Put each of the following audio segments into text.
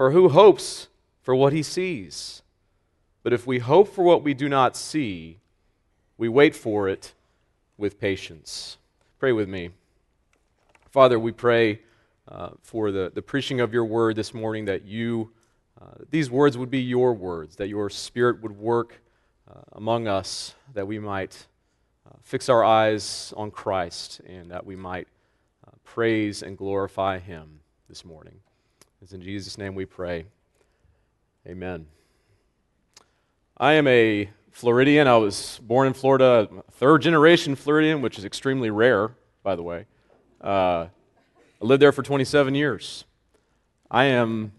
For who hopes for what he sees? But if we hope for what we do not see, we wait for it with patience. Pray with me. Father, we pray uh, for the, the preaching of your word this morning that you, uh, these words would be your words, that your spirit would work uh, among us, that we might uh, fix our eyes on Christ, and that we might uh, praise and glorify him this morning. It's in Jesus' name we pray. Amen. I am a Floridian. I was born in Florida, third generation Floridian, which is extremely rare, by the way. Uh, I lived there for 27 years. I am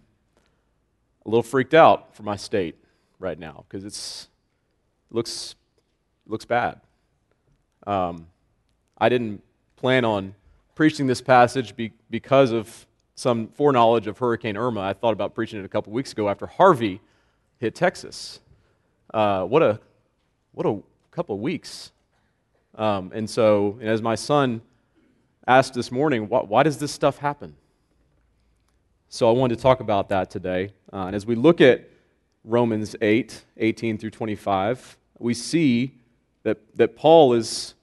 a little freaked out for my state right now because it's looks looks bad. Um, I didn't plan on preaching this passage be, because of some foreknowledge of Hurricane Irma. I thought about preaching it a couple weeks ago after Harvey hit Texas. Uh, what a what a couple of weeks. Um, and so, and as my son asked this morning, why, why, does this stuff happen? So I wanted to talk about that today. Uh, and as we look at Romans 8, 18 through 25, we see that, that Paul is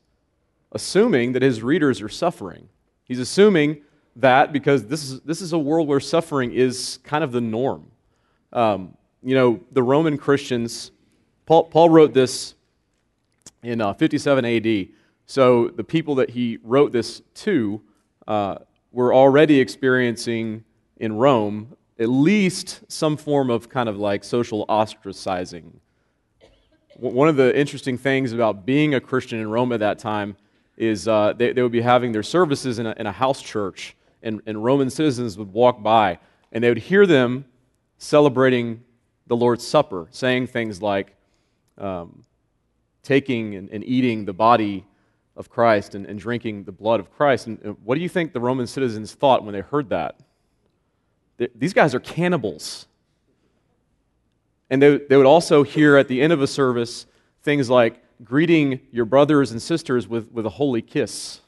assuming that his readers are suffering. He's assuming that because this is, this is a world where suffering is kind of the norm. Um, you know, the Roman Christians, Paul, Paul wrote this in uh, 57 AD. So the people that he wrote this to uh, were already experiencing in Rome at least some form of kind of like social ostracizing. One of the interesting things about being a Christian in Rome at that time is uh, they, they would be having their services in a, in a house church and, and Roman citizens would walk by and they would hear them celebrating the Lord's Supper, saying things like, um, taking and, and, eating the body of Christ and, and drinking the blood of Christ. And, and, what do you think the Roman citizens thought when they heard that? These guys are cannibals. And they, they would also hear at the end of a service things like greeting your brothers and sisters with, with a holy kiss.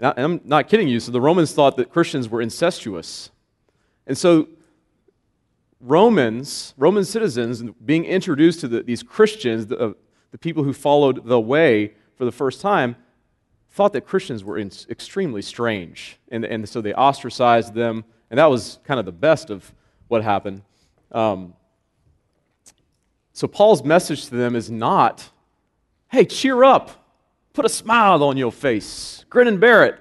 I'm not kidding you. So the Romans thought that Christians were incestuous. And so Romans, Roman citizens, being introduced to the, these Christians, the, uh, the, people who followed the way for the first time, thought that Christians were in, extremely strange. And, and so they ostracized them. And that was kind of the best of what happened. Um, so Paul's message to them is not, hey, cheer up. Put a smile on your face. Grin and bear it.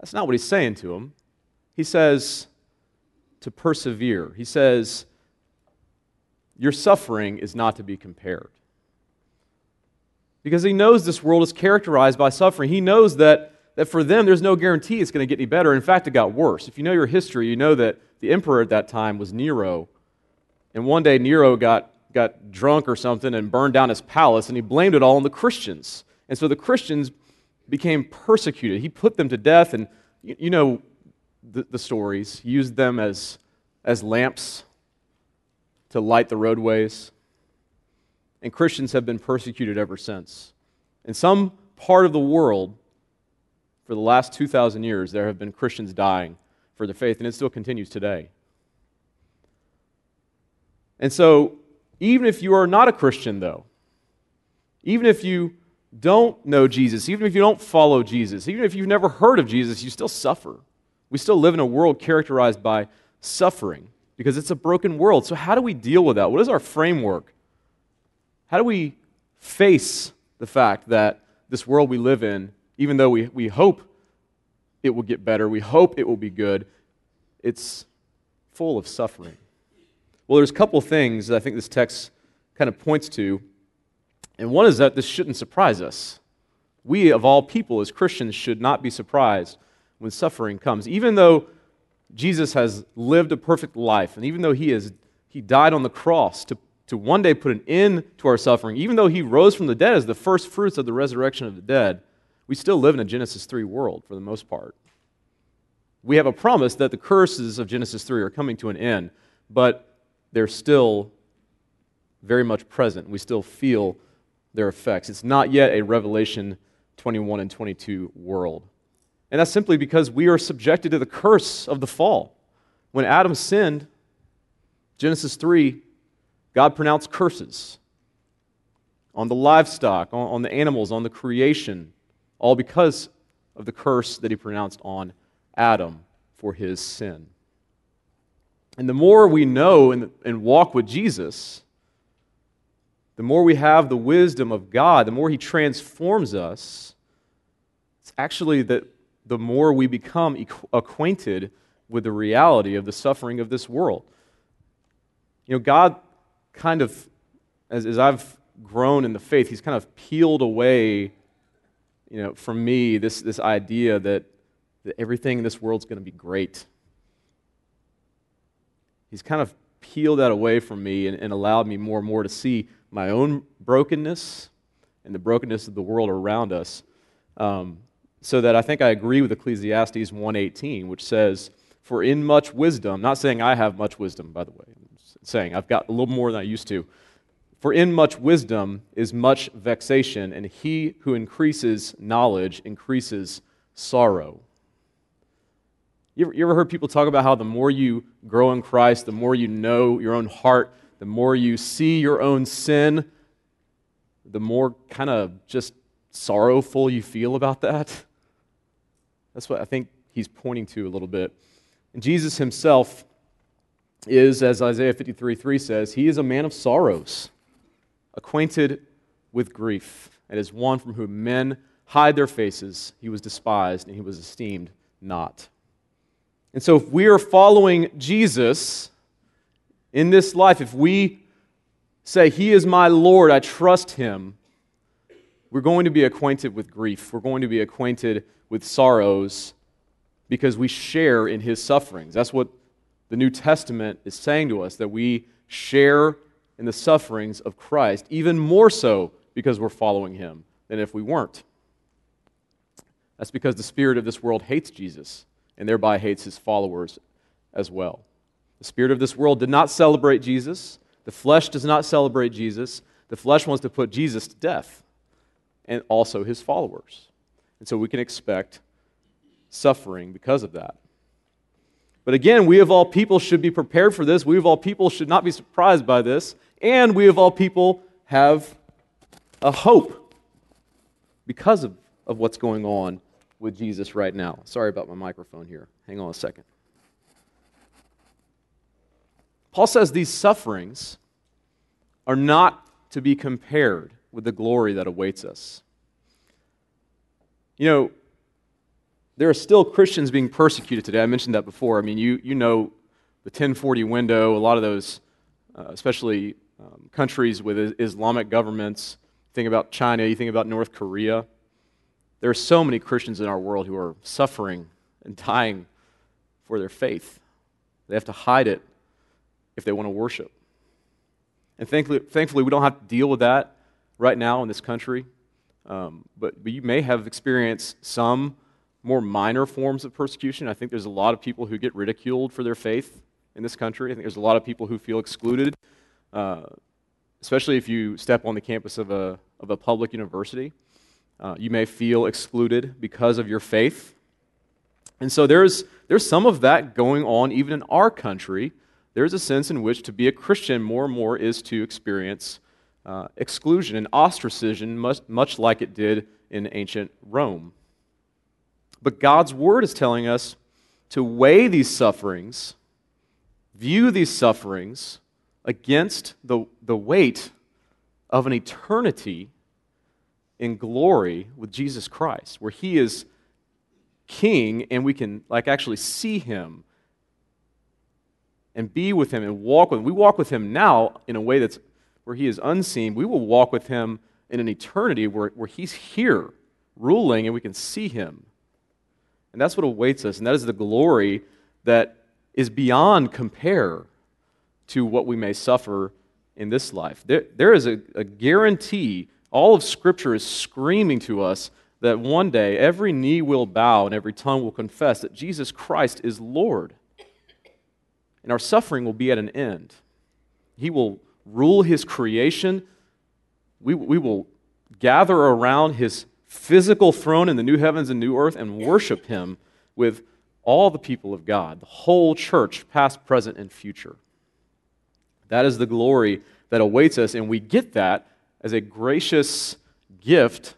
That's not what he's saying to him. He says to persevere. He says, Your suffering is not to be compared. Because he knows this world is characterized by suffering. He knows that, that for them, there's no guarantee it's going to get any better. In fact, it got worse. If you know your history, you know that the emperor at that time was Nero. And one day, Nero got, got drunk or something and burned down his palace, and he blamed it all on the Christians. And so the Christians became persecuted. He put them to death, and you, you know the, the stories. He used them as, as lamps to light the roadways. And Christians have been persecuted ever since. In some part of the world, for the last 2,000 years, there have been Christians dying for their faith, and it still continues today. And so, even if you are not a Christian, though, even if you don't know Jesus, even if you don't follow Jesus, even if you've never heard of Jesus, you still suffer. We still live in a world characterized by suffering. because it's a broken world. So, how do we deal with that? What is our framework? How do we face the fact that this world we live in, even though we, we hope it will get better, we hope it will be good, it's full of suffering? Well, there's a couple things that I think this text kind of points to. And one is that this shouldn't surprise us. We, of all people, as Christians, should not be surprised when suffering comes. Even though Jesus has lived a perfect life, and even though he, has, he died on the cross to, to one day put an end to our suffering, even though he rose from the dead as the first fruits of the resurrection of the dead, we still live in a Genesis 3 world for the most part. We have a promise that the curses of Genesis 3 are coming to an end, but they're still very much present. We still feel their effects. It's not yet a Revelation 21 and 22 world. And that's simply because we are subjected to the curse of the fall. When Adam sinned, Genesis 3, God pronounced curses on the livestock, on, the animals, on the creation, all because of the curse that he pronounced on Adam for his sin. And the more we know and, and walk with Jesus, the more we have the wisdom of God, the more He transforms us, it's actually that the more we become acquainted with the reality of the suffering of this world. You know, God kind of, as, as I've grown in the faith, He's kind of peeled away, you know, from me this, this idea that, that everything in this world's going to be great. He's kind of peeled that away from me and, and allowed me more and more to see my own brokenness and the brokenness of the world around us. Um, so that I think I agree with Ecclesiastes 1:18, which says, "For in much wisdom, not saying I have much wisdom, by the way, I'm saying I've got a little more than I used to. For in much wisdom is much vexation, and he who increases knowledge increases sorrow." You ever, you ever heard people talk about how the more you grow in Christ, the more you know your own heart, the more you see your own sin, the more kind of just sorrowful you feel about that. That's what I think he's pointing to a little bit. And Jesus himself is, as Isaiah 53 3 says, he is a man of sorrows, acquainted with grief, and is one from whom men hide their faces. He was despised, and he was esteemed not. And so, if we are following Jesus, in this life, if we say, He is my Lord, I trust Him, we're going to be acquainted with grief. We're going to be acquainted with sorrows because we share in His sufferings. That's what the New Testament is saying to us that we share in the sufferings of Christ, even more so because we're following Him than if we weren't. That's because the spirit of this world hates Jesus and thereby hates His followers as well. The spirit of this world did not celebrate Jesus. The flesh does not celebrate Jesus. The flesh wants to put Jesus to death and also his followers. And so we can expect suffering because of that. But again, we of all people should be prepared for this. We of all people should not be surprised by this. And we of all people have a hope because of, of what's going on with Jesus right now. Sorry about my microphone here. Hang on a second. Paul says these sufferings are not to be compared with the glory that awaits us. You know, there are still Christians being persecuted today. I mentioned that before. I mean, you, you know the 1040 window, a lot of those, uh, especially um, countries with Islamic governments. think about China, you think about North Korea. There are so many Christians in our world who are suffering and dying for their faith. They have to hide it if they want to worship. And thankfully, thankfully, we don't have to deal with that right now in this country. Um, but, but you may have experienced some more minor forms of persecution. I think there's a lot of people who get ridiculed for their faith in this country. I think there's a lot of people who feel excluded, uh, especially if you step on the campus of a, of a public university. Uh, you may feel excluded because of your faith. And so there's, there's some of that going on even in our country there's a sense in which to be a Christian more and more is to experience uh, exclusion and ostracism, much, much like it did in ancient Rome. But God's word is telling us to weigh these sufferings view these sufferings against the, the weight of an eternity in glory with Jesus Christ, where he is king and we can like actually see him and be with him and walk with him. We walk with him now in a way that's where he is unseen. We will walk with him in an eternity where, where he's here ruling and we can see him. And that's what awaits us, and that is the glory that is beyond compare to what we may suffer in this life. There, there is a, a guarantee, all of Scripture is screaming to us that one day every knee will bow and every tongue will confess that Jesus Christ is Lord. And our suffering will be at an end. He will rule his creation. We, we will gather around his physical throne in the new heavens and new earth and worship him with all the people of God, the whole church, past, present, and future. That is the glory that awaits us, and we get that as a gracious gift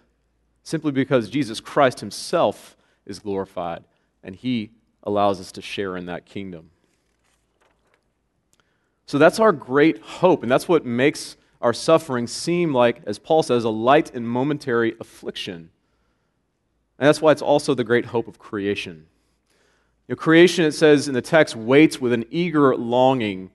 simply because Jesus Christ himself is glorified and he allows us to share in that kingdom. So that's our great hope, and that's what makes our suffering seem like, as Paul says, a light and momentary affliction. And that's why it's also the great hope of creation. You know, creation, it says in the text, waits with an eager longing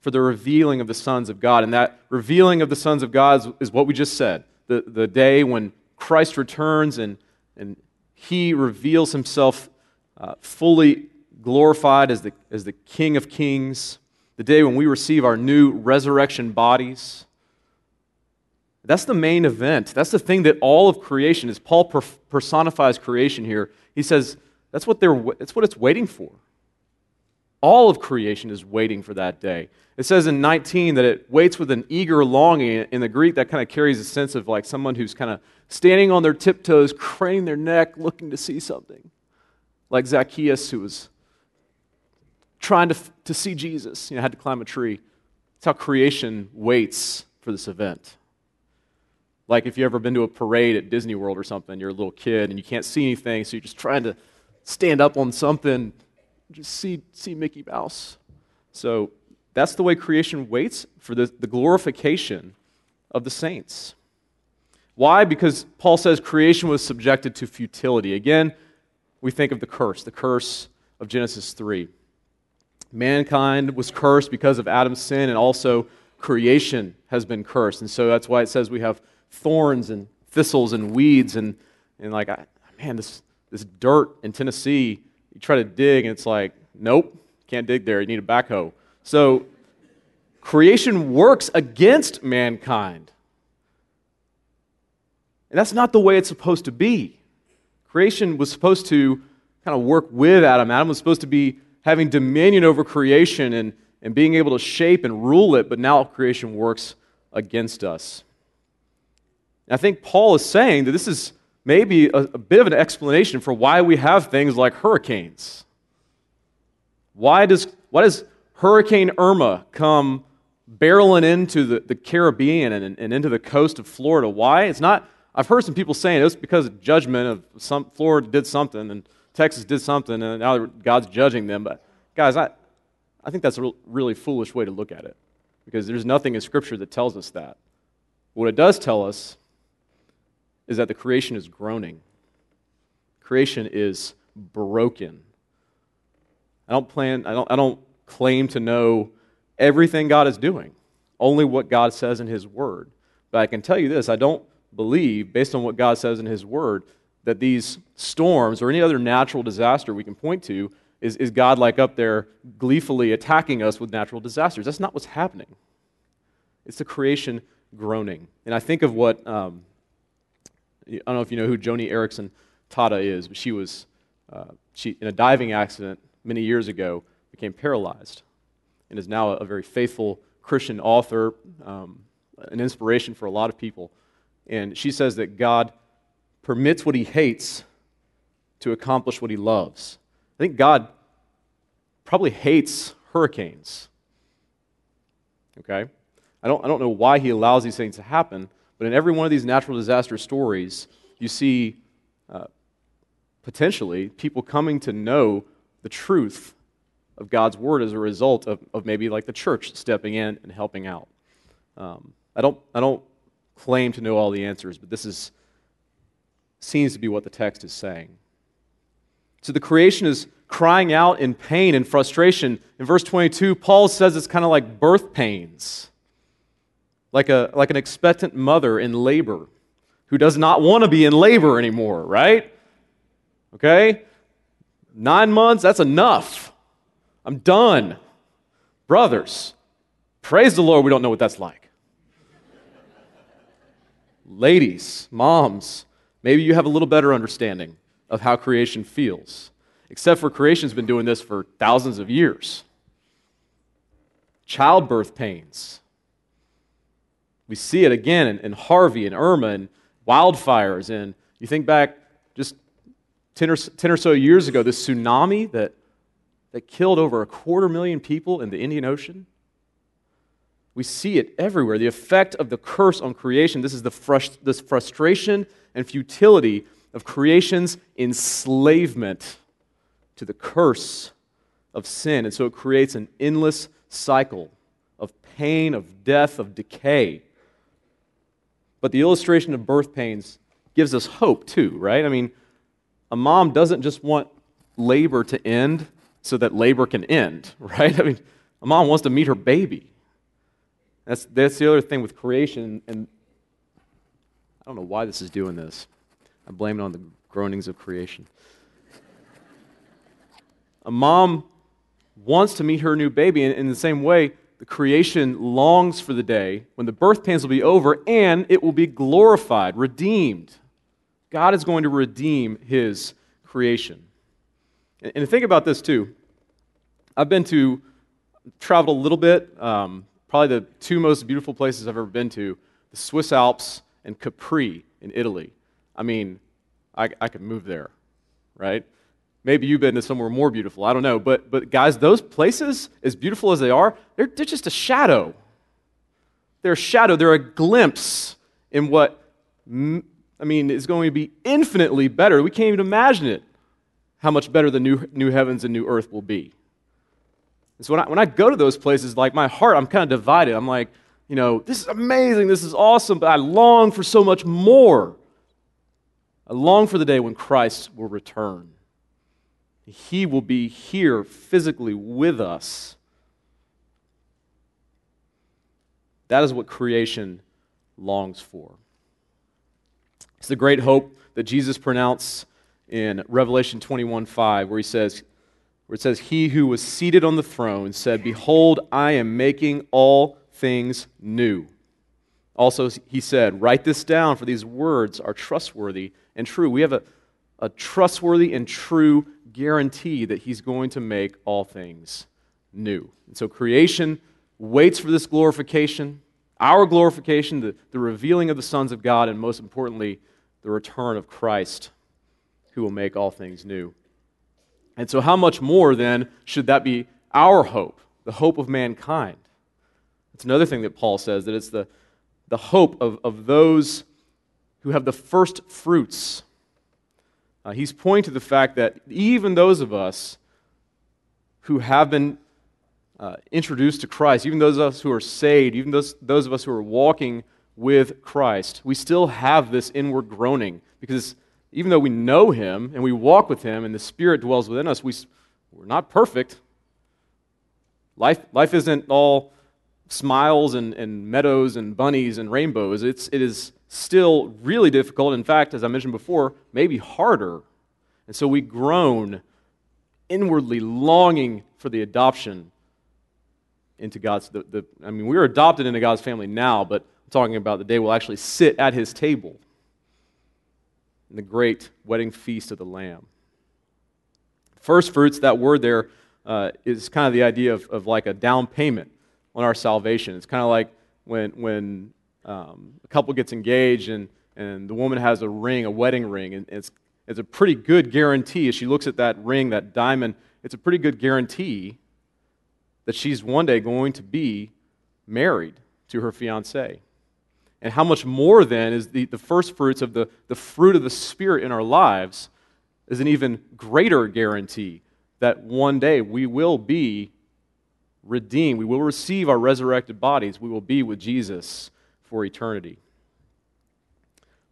for the revealing of the sons of God. And that revealing of the sons of God is, what we just said the, the day when Christ returns and, and he reveals himself uh, fully glorified as the, as the King of Kings, the day when we receive our new resurrection bodies. That's the main event. That's the thing that all of creation, is. Paul personifies creation here, he says that's what, they're, that's what it's waiting for. All of creation is waiting for that day. It says in 19 that it waits with an eager longing. In the Greek, that kind of carries a sense of like someone who's kind of standing on their tiptoes, craning their neck, looking to see something. Like Zacchaeus, who was trying to, to see Jesus, you know, had to climb a tree. That's how creation waits for this event. Like if you've ever been to a parade at Disney World or something, you're a little kid and you can't see anything, so you're just trying to stand up on something, just see, see Mickey Mouse. So that's the way creation waits for the, the glorification of the saints. Why? Because Paul says creation was subjected to futility. Again, we think of the curse, the curse of Genesis 3. Mankind was cursed because of Adam's sin, and also creation has been cursed. And so that's why it says we have thorns and thistles and weeds and, and like, I, man, this, this dirt in Tennessee, you try to dig, and it's like, nope, can't dig there. You need a backhoe. So creation works against mankind. And that's not the way it's supposed to be. Creation was supposed to kind of work with Adam. Adam was supposed to be having dominion over creation and, and being able to shape and rule it, but now creation works against us. And I think Paul is saying that this is maybe a, a bit of an explanation for why we have things like hurricanes. Why does, why does Hurricane Irma come barreling into the, the Caribbean and, and into the coast of Florida? Why? It's not, I've heard some people saying it was because of judgment of some, Florida did something and Texas did something and now God's judging them. But guys, I, I think that's a really foolish way to look at it because there's nothing in Scripture that tells us that. What it does tell us is that the creation is groaning. Creation is broken. I don't plan, I don't, I don't claim to know everything God is doing, only what God says in His Word. But I can tell you this I don't believe, based on what God says in His Word, that these storms or any other natural disaster we can point to is, is God like up there gleefully attacking us with natural disasters. That's not what's happening. It's the creation groaning. And I think of what um, I don't know if you know who Joni Eareckson Tada is, but she was uh, she, in a diving accident many years ago, became paralyzed and is now a, very faithful Christian author, um, an inspiration for a lot of people. And she says that God permits what he hates to accomplish what he loves. I think God probably hates hurricanes. Okay? I don't, I don't know why he allows these things to happen, but in every one of these natural disaster stories, you see uh, potentially people coming to know the truth of God's word as a result of, of maybe like the church stepping in and helping out. Um, I, don't, I don't claim to know all the answers, but this is, seems to be what the text is saying. So the creation is crying out in pain and frustration. In verse 22, Paul says it's kind of like birth pains, like, a, like an expectant mother in labor who does not want to be in labor anymore, right? Okay? Nine months, that's enough. I'm done. Brothers, praise the Lord, we don't know what that's like. Ladies, moms, maybe you have a little better understanding of how creation feels, except for creation's been doing this for thousands of years. Childbirth pains. We see it again in, Harvey and Irma and wildfires. And you think back just 10 or, 10 or so years ago, this tsunami that, that killed over a quarter million people in the Indian Ocean. We see it everywhere. The effect of the curse on creation. This is the frust- this frustration and futility of creation's enslavement to the curse of sin. And so it creates an endless cycle of pain, of death, of decay. But the illustration of birth pains gives us hope too, right? I mean, a mom doesn't just want labor to end so that labor can end, right? I mean, a mom wants to meet her baby. That's, that's the other thing with creation, and I don't know why this is doing this. I blame it on the groanings of creation. A mom wants to meet her new baby, and in the same way, the creation longs for the day when the birth pains will be over and it will be glorified, redeemed. God is going to redeem his creation. And, think about this too. I've been to, traveled a little bit, um, probably the two most beautiful places I've ever been to the Swiss Alps and Capri in Italy. I mean, I, I could move there, right? Maybe you've been to somewhere more beautiful. I don't know. But, but guys, those places, as beautiful as they are, they're, they're just a shadow. They're a shadow. They're a glimpse in what, I mean, is going to be infinitely better. We can't even imagine it, how much better the new, new heavens and new earth will be. And so when I, when I go to those places, like my heart, I'm kind of divided. I'm like, you know, this is amazing, this is awesome, but I long for so much more. I long for the day when Christ will return. He will be here physically with us. That is what creation longs for. It's the great hope that Jesus pronounced in Revelation 21 5, where he says, where it says, He who was seated on the throne said, Behold, I am making all things new. Also, he said, Write this down, for these words are trustworthy and true. We have a, a trustworthy and true guarantee that he's going to make all things new. And so creation waits for this glorification, our glorification, the, the revealing of the sons of God, and most importantly, the return of Christ, who will make all things new. And so, how much more then should that be our hope, the hope of mankind? It's another thing that Paul says that it's the, the hope of, of those who have the first fruits uh, he's pointing to the fact that even those of us who have been uh, introduced to Christ, even those of us who are saved, even those, those of us who are walking with Christ, we still have this inward groaning because even though we know Him and we walk with Him and the Spirit dwells within us, we, we're not perfect. Life, life isn't all smiles and, and meadows and bunnies and rainbows. It's, it is still really difficult. In fact, as I mentioned before, maybe harder. And so we groan inwardly longing for the adoption into God's. The, the, I mean, we're adopted into God's family now, but I'm talking about the day we'll actually sit at his table in the great wedding feast of the Lamb. First fruits, that word there uh, is kind of the idea of, of like a down payment on our salvation. It's kind of like when, when um, a couple gets engaged and, and the woman has a ring, a wedding ring, and it's, it's a pretty good guarantee. As she looks at that ring, that diamond, it's a pretty good guarantee that she's one day going to be married to her fiance. And how much more then is the, the first fruits of the, the fruit of the Spirit in our lives is an even greater guarantee that one day we will be redeemed. We will receive our resurrected bodies. We will be with Jesus for eternity.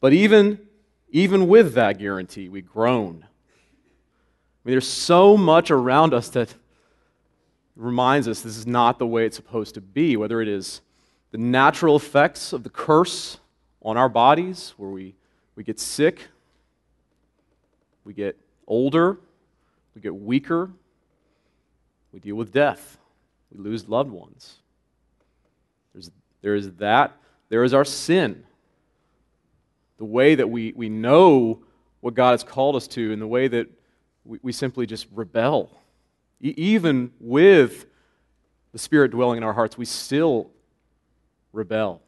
But even, even with that guarantee, we groan. I mean, there's so much around us that reminds us this is not the way it's supposed to be, whether it is the natural effects of the curse on our bodies, where we, we get sick, we get older, we get weaker, we deal with death, we lose loved ones. There's, there is that. There is our sin. The way that we, we know what God has called us to, and the way that we, we simply just rebel. E- even with the Spirit dwelling in our hearts, we still rebel.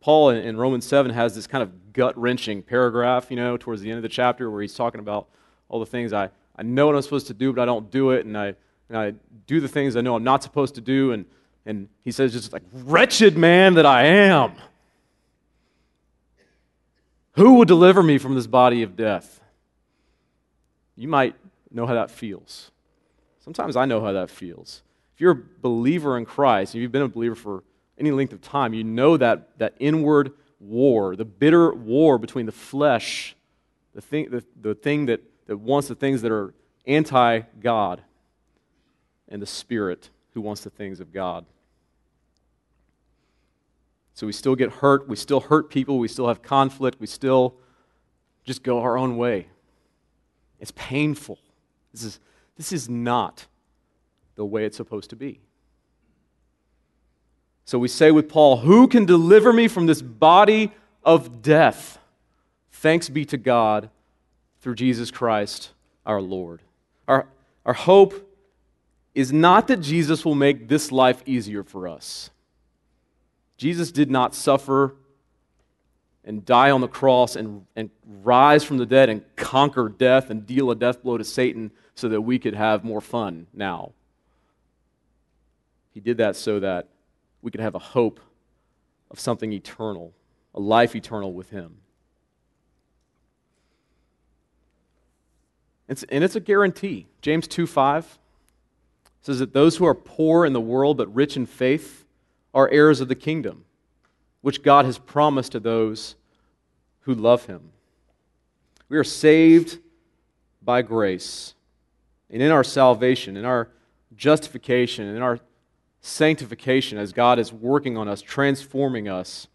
Paul in, Romans 7 has this kind of gut wrenching paragraph, you know, towards the end of the chapter where he's talking about all the things I, I know what I'm supposed to do, but I don't do it, and I, and I do the things I know I'm not supposed to do, and, and he says, just like, wretched man that I am. Who will deliver me from this body of death? You might know how that feels. Sometimes I know how that feels. If you're a believer in Christ, if you've been a believer for any length of time, you know that, that inward war, the bitter war between the flesh, the thing, the, the thing that, that wants the things that are anti God, and the spirit who wants the things of God. So we still get hurt. We still hurt people. We still have conflict. We still just go our own way. It's painful. This is, this is not the way it's supposed to be. So we say with Paul, Who can deliver me from this body of death? Thanks be to God through Jesus Christ our Lord. Our, our hope is not that Jesus will make this life easier for us. Jesus did not suffer and die on the cross and, and rise from the dead and conquer death and deal a death blow to Satan so that we could have more fun now. He did that so that we could have a hope of something eternal, a life eternal with Him. It's, and it's a guarantee. James 2 5 says that those who are poor in the world but rich in faith are heirs of the kingdom, which God has promised to those who love Him. We are saved by grace. And in our salvation, in our justification, in our sanctification, as God is working on us, transforming us,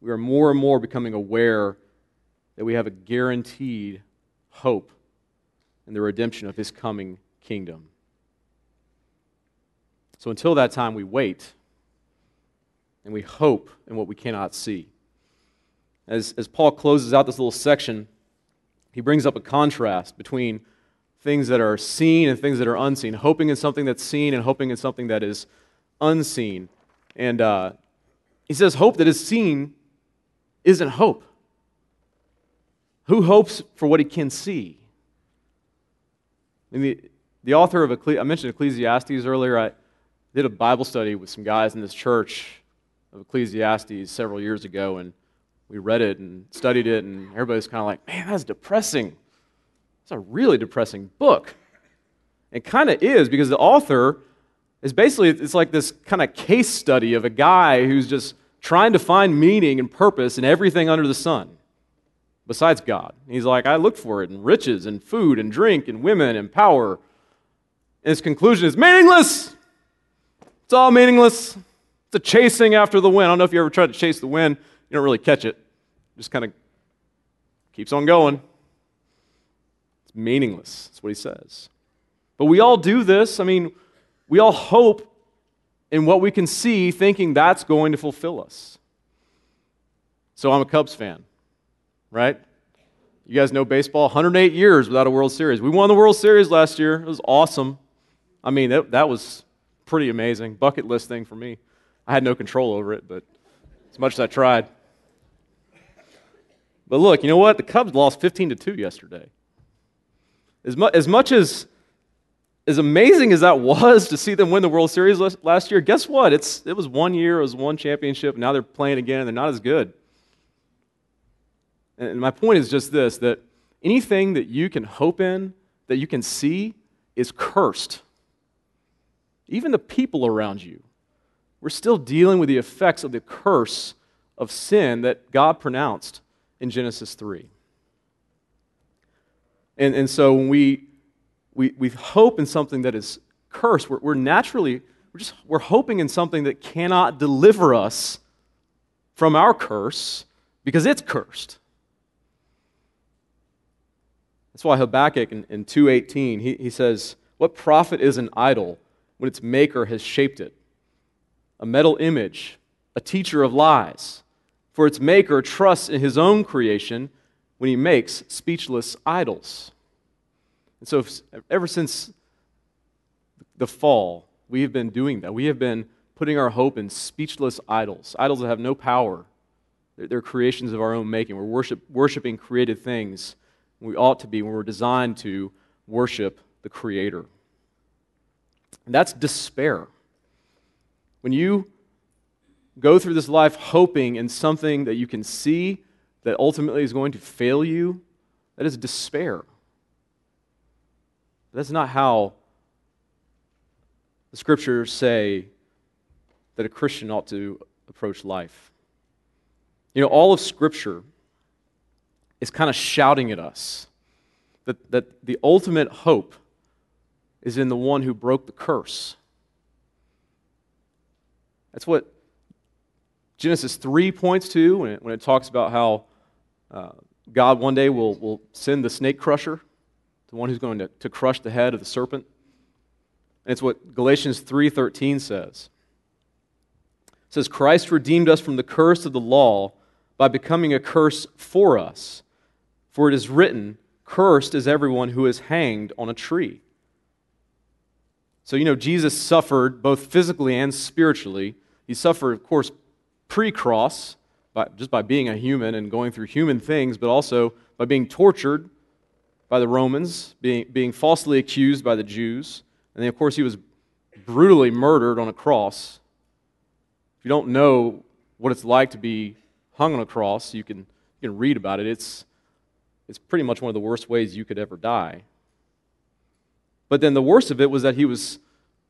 we are more and more becoming aware that we have a guaranteed hope in the redemption of His coming kingdom. So until that time, we wait and we hope in what we cannot see. As, as Paul closes out this little section, he brings up a contrast between things that are seen and things that are unseen, hoping in something that's seen and hoping in something that is unseen. And uh, he says, Hope that is seen isn't hope. Who hopes for what he can see? the, the author of, I mentioned Ecclesiastes earlier. I did a Bible study with some guys in this church of Ecclesiastes several years ago, and we read it and studied it, and everybody's kind of like, man, that's depressing. It's a really depressing book. It kind of is because the author is basically, it's like this kind of case study of a guy who's just trying to find meaning and purpose in everything under the sun besides God. He's like, I looked for it in riches and food and drink and women and power. And his conclusion is meaningless. It's all meaningless. It's a chasing after the wind. I don't know if you ever tried to chase the wind, you don't really catch it. it just kind of keeps on going. It's meaningless. That's what he says. But we all do this. I mean, we all hope in what we can see, thinking that's going to fulfill us. So I'm a Cubs fan, right? You guys know baseball 108 years without a World Series. We won the World Series last year. It was awesome. I mean, that, that was pretty amazing. Bucket list thing for me. I had no control over it, but as much as I tried. But look, you know what? The Cubs lost 15 to 2 yesterday. As, mu- as much as as amazing as that was to see them win the World Series last year, guess what? It's, it was one year, it was one championship, now they're playing again, and they're not as good. And my point is just this that anything that you can hope in, that you can see, is cursed. Even the people around you. We're still dealing with the effects of the curse of sin that God pronounced in Genesis 3. And, and so when we, we, we hope in something that is cursed, we're, we're naturally, we're just, we're hoping in something that cannot deliver us from our curse because it's cursed. That's why Habakkuk in, in 2.18, he, he says, What profit is an idol when its maker has shaped it? A metal image, a teacher of lies. For its maker trusts in his own creation when he makes speechless idols. And so, ever since the fall, we have been doing that. We have been putting our hope in speechless idols, idols that have no power. They're, they're creations of our own making. We're worship, worshiping created things. We ought to be when we're designed to worship the Creator. And that's despair. When you go through this life hoping in something that you can see that ultimately is going to fail you, that is despair. That's not how the scriptures say that a Christian ought to approach life. You know, all of Scripture is kind of shouting at us that, that the ultimate hope is in the one who broke the curse. That's what Genesis 3 points to when it, when it talks about how uh, God one day will, will send the snake crusher, the one who's going to, to crush the head of the serpent. And it's what Galatians 3.13 says. It says, Christ redeemed us from the curse of the law by becoming a curse for us. For it is written, Cursed is everyone who is hanged on a tree. So, you know, Jesus suffered both physically and spiritually. He suffered, of course, pre cross, by, just by being a human and going through human things, but also by being tortured by the Romans, being, being falsely accused by the Jews. And then, of course, he was brutally murdered on a cross. If you don't know what it's like to be hung on a cross, you can, you can read about it. It's, it's pretty much one of the worst ways you could ever die. But then the worst of it was that he was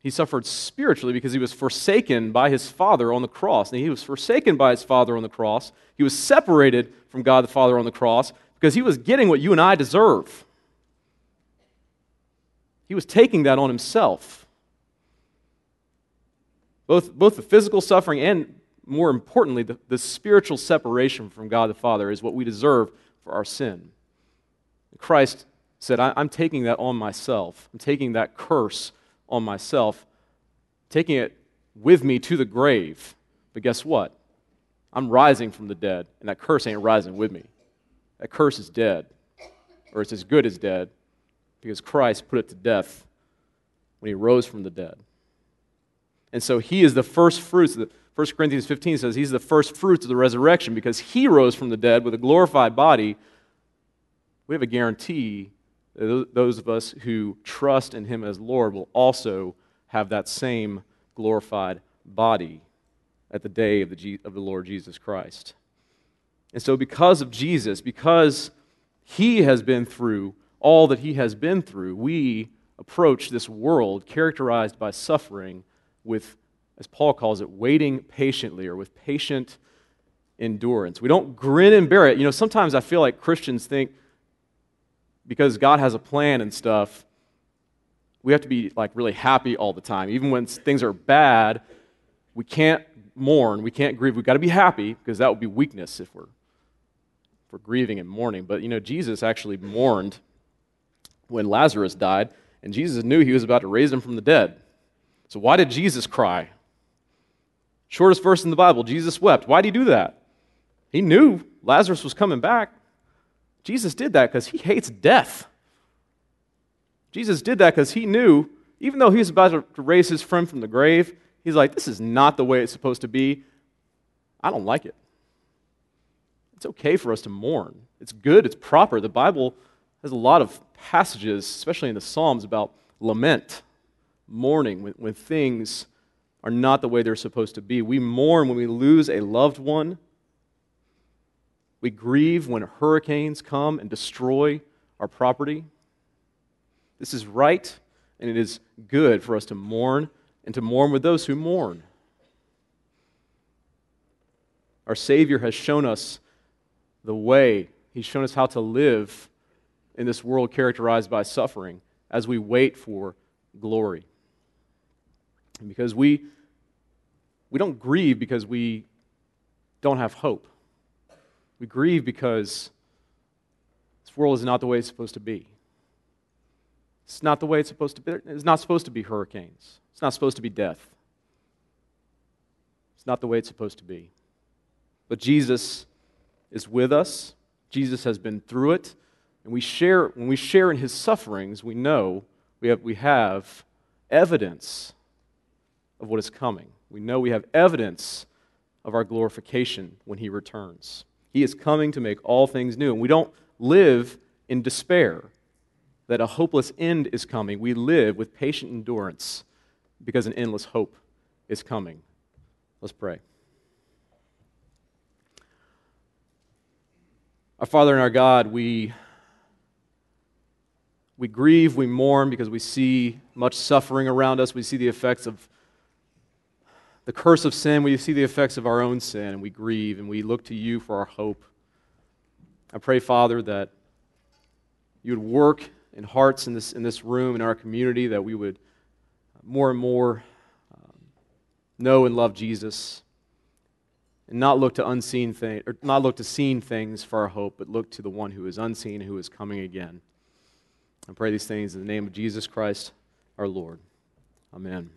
he suffered spiritually because he was forsaken by his father on the cross. And he was forsaken by his father on the cross. He was separated from God the Father on the cross because he was getting what you and I deserve. He was taking that on himself. Both, both the physical suffering and, more importantly, the, the spiritual separation from God the Father is what we deserve for our sin. Christ said, I'm taking that on myself. I'm taking that curse on myself, taking it with me to the grave. But guess what? I'm rising from the dead, and that curse ain't rising with me. That curse is dead, or it's as good as dead, because Christ put it to death when he rose from the dead. And so he is the first fruits. 1 Corinthians 15 says he's the first fruits of the resurrection because he rose from the dead with a glorified body. We have a guarantee that those of us who trust in him as Lord will also have that same glorified body at the day of the, of the Lord Jesus Christ. And so, because of Jesus, because he has been through all that he has been through, we approach this world characterized by suffering with, as Paul calls it, waiting patiently or with patient endurance. We don't grin and bear it. You know, sometimes I feel like Christians think, because God has a plan and stuff, we have to be like really happy all the time. Even when things are bad, we can't mourn, we can't grieve. We've got to be happy because that would be weakness if we're, we're grieving and mourning. But you know, Jesus actually mourned when Lazarus died, and Jesus knew he was about to raise him from the dead. So why did Jesus cry? Shortest verse in the Bible, Jesus wept. Why did he do that? He knew Lazarus was coming back. Jesus did that because he hates death. Jesus did that because he knew, even though he was about to raise his friend from the grave, he's like, this is not the way it's supposed to be. I don't like it. It's okay for us to mourn. It's good, it's proper. The Bible has a lot of passages, especially in the Psalms, about lament, mourning, when, when things are not the way they're supposed to be. We mourn when we lose a loved one we grieve when hurricanes come and destroy our property. This is right and it is good for us to mourn and to mourn with those who mourn. Our Savior has shown us the way, He's shown us how to live in this world characterized by suffering as we wait for glory. And because we, we don't grieve because we don't have hope. We grieve because this world is not the way it's supposed to be. It's not the way it's supposed to be. It's not supposed to be hurricanes. It's not supposed to be death. It's not the way it's supposed to be. But Jesus is with us. Jesus has been through it. And we share, when we share in his sufferings, we know we have, we have evidence of what is coming. We know we have evidence of our glorification when he returns. He is coming to make all things new. And we don't live in despair that a hopeless end is coming. We live with patient endurance because an endless hope is coming. Let's pray. Our Father and our God, we, we grieve, we mourn because we see much suffering around us. We see the effects of the curse of sin. We see the effects of our own sin, and we grieve, and we look to you for our hope. I pray, Father, that you would work in hearts in this, in this room, in our community, that we would more and more um, know and love Jesus and not look to unseen things, or not look to seen things for our hope, but look to the one who is unseen, who is coming again. I pray these things in the name of Jesus Christ, our Lord. Amen.